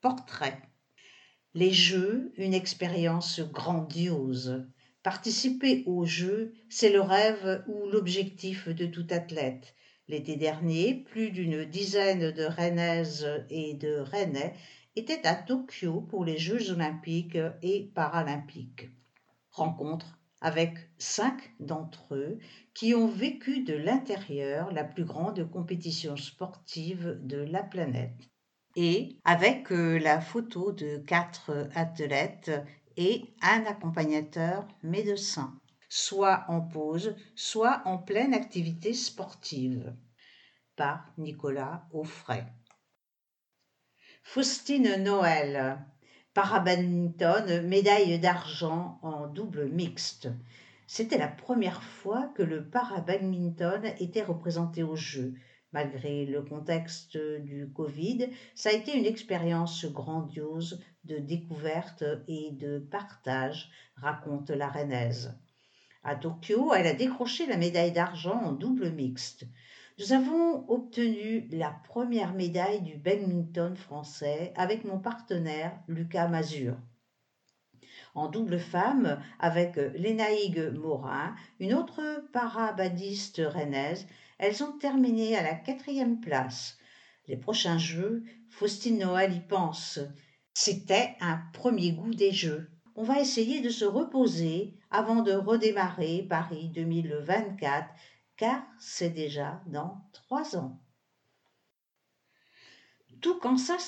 Portrait. Les Jeux, une expérience grandiose. Participer aux Jeux, c'est le rêve ou l'objectif de tout athlète. L'été dernier, plus d'une dizaine de Rennaises et de Rennais étaient à Tokyo pour les Jeux olympiques et paralympiques. Rencontre avec cinq d'entre eux qui ont vécu de l'intérieur la plus grande compétition sportive de la planète. Et avec euh, la photo de quatre athlètes et un accompagnateur médecin, soit en pause, soit en pleine activité sportive, par Nicolas Offray. Faustine Noël, parabadminton, médaille d'argent en double mixte. C'était la première fois que le parabadminton était représenté aux Jeux. Malgré le contexte du Covid, ça a été une expérience grandiose de découverte et de partage, raconte la Rennaise. À Tokyo, elle a décroché la médaille d'argent en double mixte. Nous avons obtenu la première médaille du badminton français avec mon partenaire Lucas Mazur. En double femme, avec Lénaïgue Morin, une autre parabadiste rennaise, elles ont terminé à la quatrième place. Les prochains Jeux, Faustine y pense. C'était un premier goût des Jeux. On va essayer de se reposer avant de redémarrer Paris 2024, car c'est déjà dans trois ans. Tout ça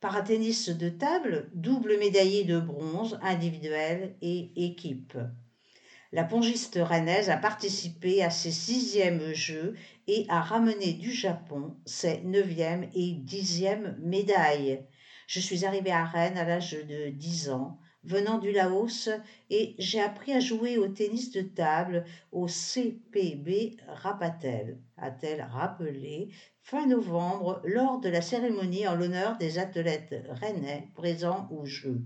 Paratennis de table, double médaillé de bronze, individuel et équipe. La pongiste rennaise a participé à ses sixièmes Jeux et a ramené du Japon ses neuvième et dixième médailles. Je suis arrivée à Rennes à l'âge de dix ans, venant du Laos, et j'ai appris à jouer au tennis de table au CPB Rapatel, a-t-elle rappelé fin novembre lors de la cérémonie en l'honneur des athlètes rennais présents aux Jeux.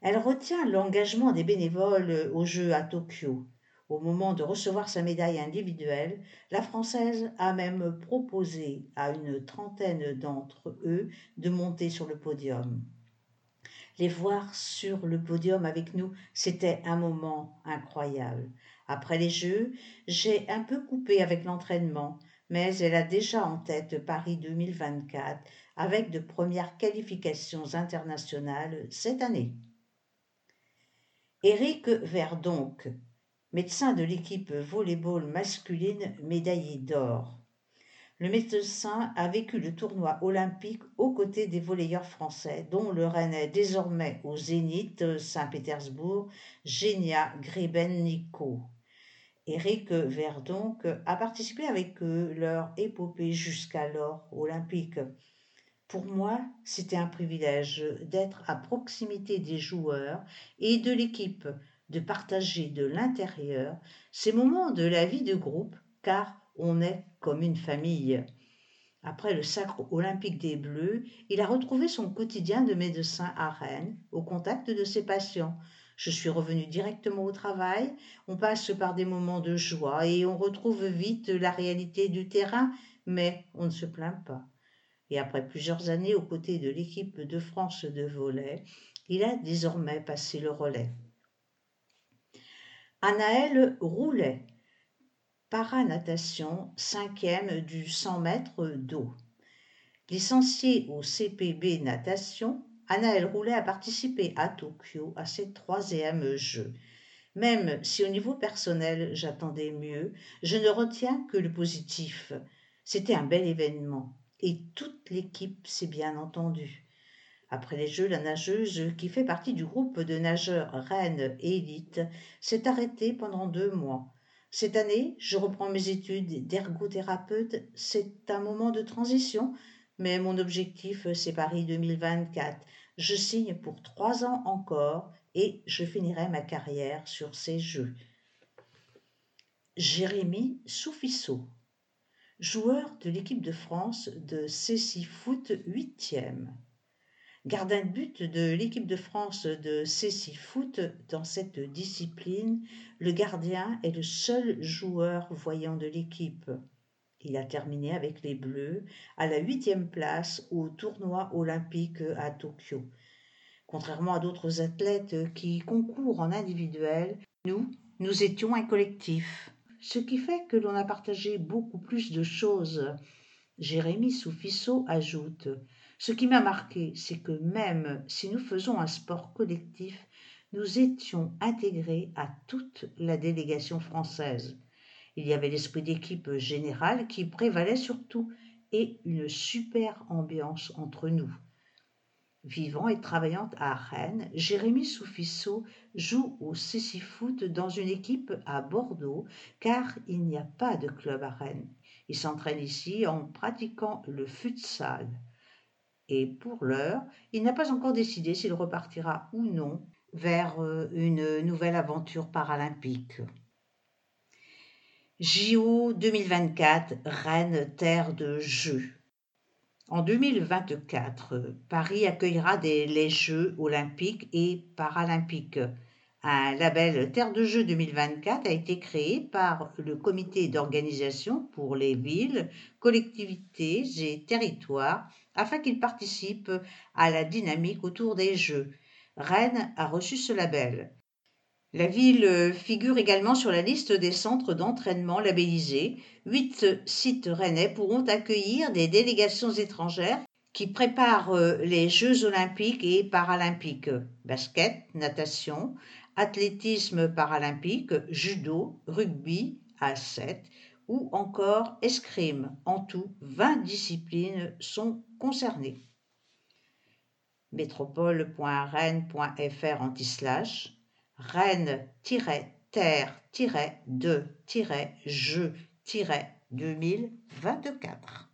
Elle retient l'engagement des bénévoles aux Jeux à Tokyo. Au moment de recevoir sa médaille individuelle, la Française a même proposé à une trentaine d'entre eux de monter sur le podium. Les voir sur le podium avec nous, c'était un moment incroyable. Après les Jeux, j'ai un peu coupé avec l'entraînement, mais elle a déjà en tête Paris 2024 avec de premières qualifications internationales cette année. Éric Verdonc, médecin de l'équipe volleyball masculine médaillé d'or. Le médecin a vécu le tournoi olympique aux côtés des volleyeurs français, dont le rennais désormais au Zénith Saint-Pétersbourg, Genia Grebennikov. Éric Verdonc a participé avec eux leur épopée jusqu'alors olympique. Pour moi, c'était un privilège d'être à proximité des joueurs et de l'équipe, de partager de l'intérieur ces moments de la vie de groupe, car on est comme une famille. Après le sacre olympique des Bleus, il a retrouvé son quotidien de médecin à Rennes, au contact de ses patients. Je suis revenu directement au travail, on passe par des moments de joie et on retrouve vite la réalité du terrain, mais on ne se plaint pas et après plusieurs années aux côtés de l'équipe de France de volley, il a désormais passé le relais. Anaël Roulet, paranatation, cinquième du 100 mètres d'eau. Licenciée au CPB natation, Anaël Roulet a participé à Tokyo à ses troisièmes Jeux. Même si au niveau personnel j'attendais mieux, je ne retiens que le positif. C'était un bel événement et toute l'équipe s'est bien entendue. Après les Jeux, la nageuse, qui fait partie du groupe de nageurs Rennes Élite, s'est arrêtée pendant deux mois. Cette année, je reprends mes études d'ergothérapeute. C'est un moment de transition, mais mon objectif, c'est Paris 2024. Je signe pour trois ans encore et je finirai ma carrière sur ces Jeux. Jérémy Soufissot joueur de l'équipe de France de CC Foot 8e. Gardien de but de l'équipe de France de CC Foot dans cette discipline, le gardien est le seul joueur voyant de l'équipe. Il a terminé avec les Bleus à la huitième place au tournoi olympique à Tokyo. Contrairement à d'autres athlètes qui concourent en individuel, nous, nous étions un collectif. Ce qui fait que l'on a partagé beaucoup plus de choses. Jérémy Soufisso ajoute Ce qui m'a marqué, c'est que même si nous faisons un sport collectif, nous étions intégrés à toute la délégation française. Il y avait l'esprit d'équipe générale qui prévalait surtout et une super ambiance entre nous. Vivant et travaillant à Rennes, Jérémy Soufisso joue au Foot dans une équipe à Bordeaux car il n'y a pas de club à Rennes. Il s'entraîne ici en pratiquant le futsal. Et pour l'heure, il n'a pas encore décidé s'il repartira ou non vers euh, une nouvelle aventure paralympique. JO 2024, Rennes, terre de jeux. En 2024, Paris accueillera les Jeux olympiques et paralympiques. Un label Terre de Jeux 2024 a été créé par le comité d'organisation pour les villes, collectivités et territoires afin qu'ils participent à la dynamique autour des Jeux. Rennes a reçu ce label. La ville figure également sur la liste des centres d'entraînement labellisés. Huit sites rennais pourront accueillir des délégations étrangères qui préparent euh, les Jeux olympiques et paralympiques. Basket, natation, athlétisme paralympique, judo, rugby à 7 ou encore escrime. En tout, 20 disciplines sont concernées. métropole.rennes.fr Rennes-terre-de-jeu-2024.